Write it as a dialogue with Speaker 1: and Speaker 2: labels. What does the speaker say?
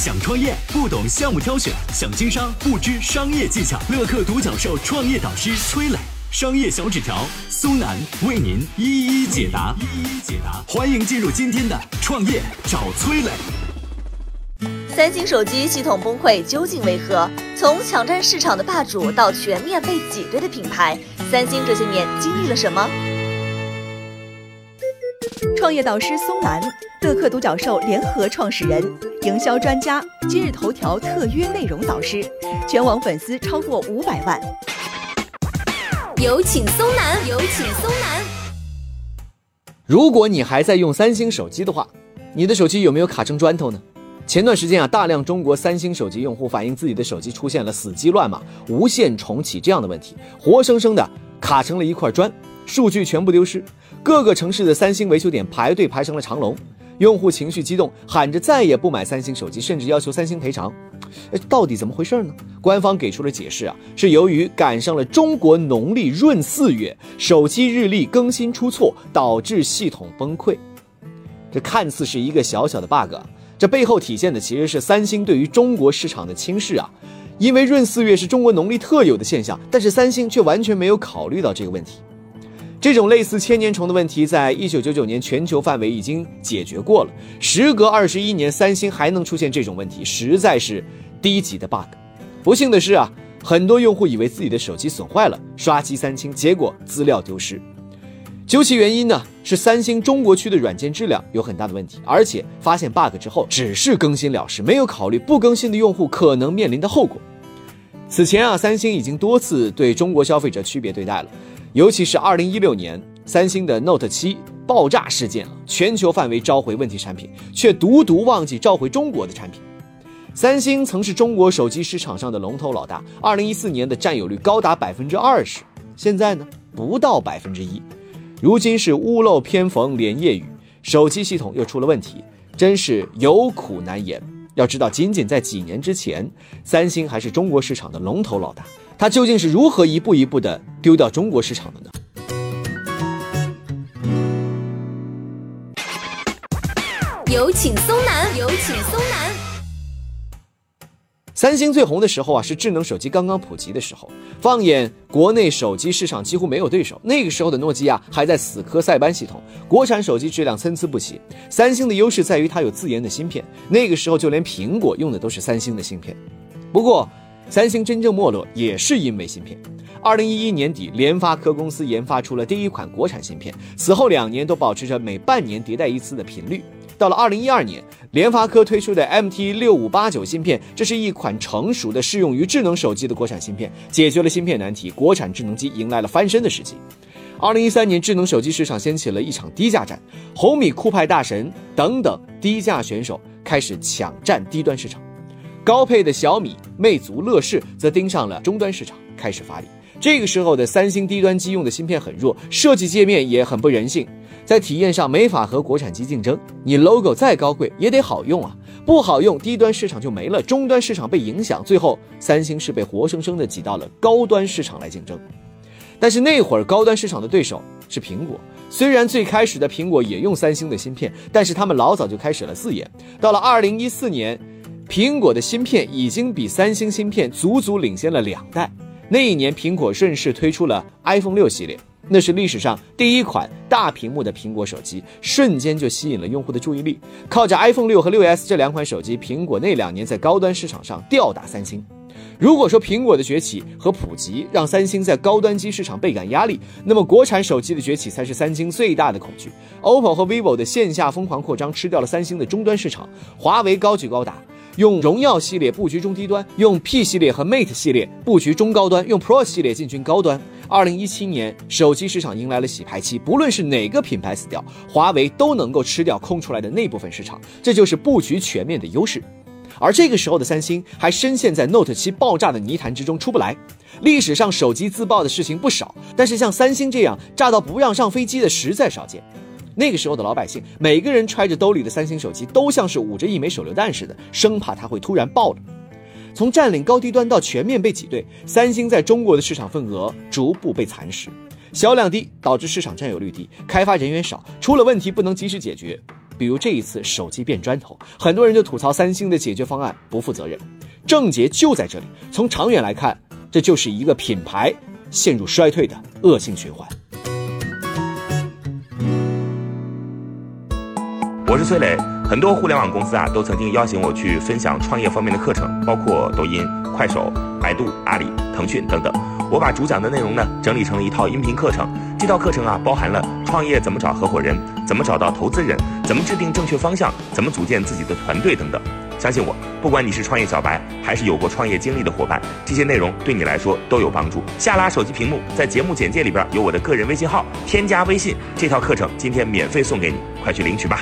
Speaker 1: 想创业不懂项目挑选，想经商不知商业技巧。乐客独角兽创业导师崔磊，商业小纸条苏南为您一一解答。一一解答，欢迎进入今天的创业找崔磊。
Speaker 2: 三星手机系统崩溃究竟为何？从抢占市场的霸主到全面被挤兑的品牌，三星这些年经历了什么？
Speaker 3: 创业导师松南，乐客独角兽联合创始人，营销专家，今日头条特约内容导师，全网粉丝超过五百万。
Speaker 2: 有请松南，有请松南。
Speaker 4: 如果你还在用三星手机的话，你的手机有没有卡成砖头呢？前段时间啊，大量中国三星手机用户反映自己的手机出现了死机乱码、无限重启这样的问题，活生生的卡成了一块砖，数据全部丢失。各个城市的三星维修点排队排成了长龙，用户情绪激动，喊着再也不买三星手机，甚至要求三星赔偿。哎，到底怎么回事呢？官方给出了解释啊，是由于赶上了中国农历闰四月，手机日历更新出错，导致系统崩溃。这看似是一个小小的 bug，这背后体现的其实是三星对于中国市场的轻视啊。因为闰四月是中国农历特有的现象，但是三星却完全没有考虑到这个问题。这种类似千年虫的问题，在一九九九年全球范围已经解决过了。时隔二十一年，三星还能出现这种问题，实在是低级的 bug。不幸的是啊，很多用户以为自己的手机损坏了，刷机三清，结果资料丢失。究其原因呢，是三星中国区的软件质量有很大的问题，而且发现 bug 之后只是更新了事，没有考虑不更新的用户可能面临的后果。此前啊，三星已经多次对中国消费者区别对待了。尤其是二零一六年，三星的 Note 七爆炸事件啊，全球范围召回问题产品，却独独忘记召回中国的产品。三星曾是中国手机市场上的龙头老大，二零一四年的占有率高达百分之二十，现在呢不到百分之一。如今是屋漏偏逢连夜雨，手机系统又出了问题，真是有苦难言。要知道，仅仅在几年之前，三星还是中国市场的龙头老大。它究竟是如何一步一步的丢掉中国市场的呢？
Speaker 2: 有请松南，有请松南。
Speaker 4: 三星最红的时候啊，是智能手机刚刚普及的时候。放眼国内手机市场，几乎没有对手。那个时候的诺基亚还在死磕塞班系统，国产手机质量参差不齐。三星的优势在于它有自研的芯片，那个时候就连苹果用的都是三星的芯片。不过，三星真正没落也是因为芯片。二零一一年底，联发科公司研发出了第一款国产芯片，此后两年都保持着每半年迭代一次的频率。到了二零一二年，联发科推出的 MT 六五八九芯片，这是一款成熟的适用于智能手机的国产芯片，解决了芯片难题，国产智能机迎来了翻身的时机。二零一三年，智能手机市场掀起了一场低价战，红米、酷派、大神等等低价选手开始抢占低端市场。高配的小米、魅族、乐视则盯上了终端市场，开始发力。这个时候的三星低端机用的芯片很弱，设计界面也很不人性，在体验上没法和国产机竞争。你 logo 再高贵也得好用啊，不好用，低端市场就没了，中端市场被影响，最后三星是被活生生的挤到了高端市场来竞争。但是那会儿高端市场的对手是苹果，虽然最开始的苹果也用三星的芯片，但是他们老早就开始了自研。到了二零一四年。苹果的芯片已经比三星芯片足足领先了两代。那一年，苹果顺势推出了 iPhone 六系列，那是历史上第一款大屏幕的苹果手机，瞬间就吸引了用户的注意力。靠着 iPhone 六和六 S 这两款手机，苹果那两年在高端市场上吊打三星。如果说苹果的崛起和普及让三星在高端机市场倍感压力，那么国产手机的崛起才是三星最大的恐惧。OPPO 和 vivo 的线下疯狂扩张，吃掉了三星的终端市场。华为高举高打。用荣耀系列布局中低端，用 P 系列和 Mate 系列布局中高端，用 Pro 系列进军高端。二零一七年，手机市场迎来了洗牌期，不论是哪个品牌死掉，华为都能够吃掉空出来的那部分市场，这就是布局全面的优势。而这个时候的三星还深陷在 Note 七爆炸的泥潭之中出不来。历史上手机自爆的事情不少，但是像三星这样炸到不让上飞机的实在少见。那个时候的老百姓，每个人揣着兜里的三星手机，都像是捂着一枚手榴弹似的，生怕它会突然爆了。从占领高低端到全面被挤兑，三星在中国的市场份额逐步被蚕食，销量低导致市场占有率低，开发人员少，出了问题不能及时解决。比如这一次手机变砖头，很多人就吐槽三星的解决方案不负责任。症结就在这里。从长远来看，这就是一个品牌陷入衰退的恶性循环。
Speaker 5: 我是崔磊，很多互联网公司啊都曾经邀请我去分享创业方面的课程，包括抖音、快手、百度、阿里、腾讯等等。我把主讲的内容呢整理成了一套音频课程，这套课程啊包含了创业怎么找合伙人、怎么找到投资人、怎么制定正确方向、怎么组建自己的团队等等。相信我，不管你是创业小白，还是有过创业经历的伙伴，这些内容对你来说都有帮助。下拉手机屏幕，在节目简介里边有我的个人微信号，添加微信，这套课程今天免费送给你，快去领取吧。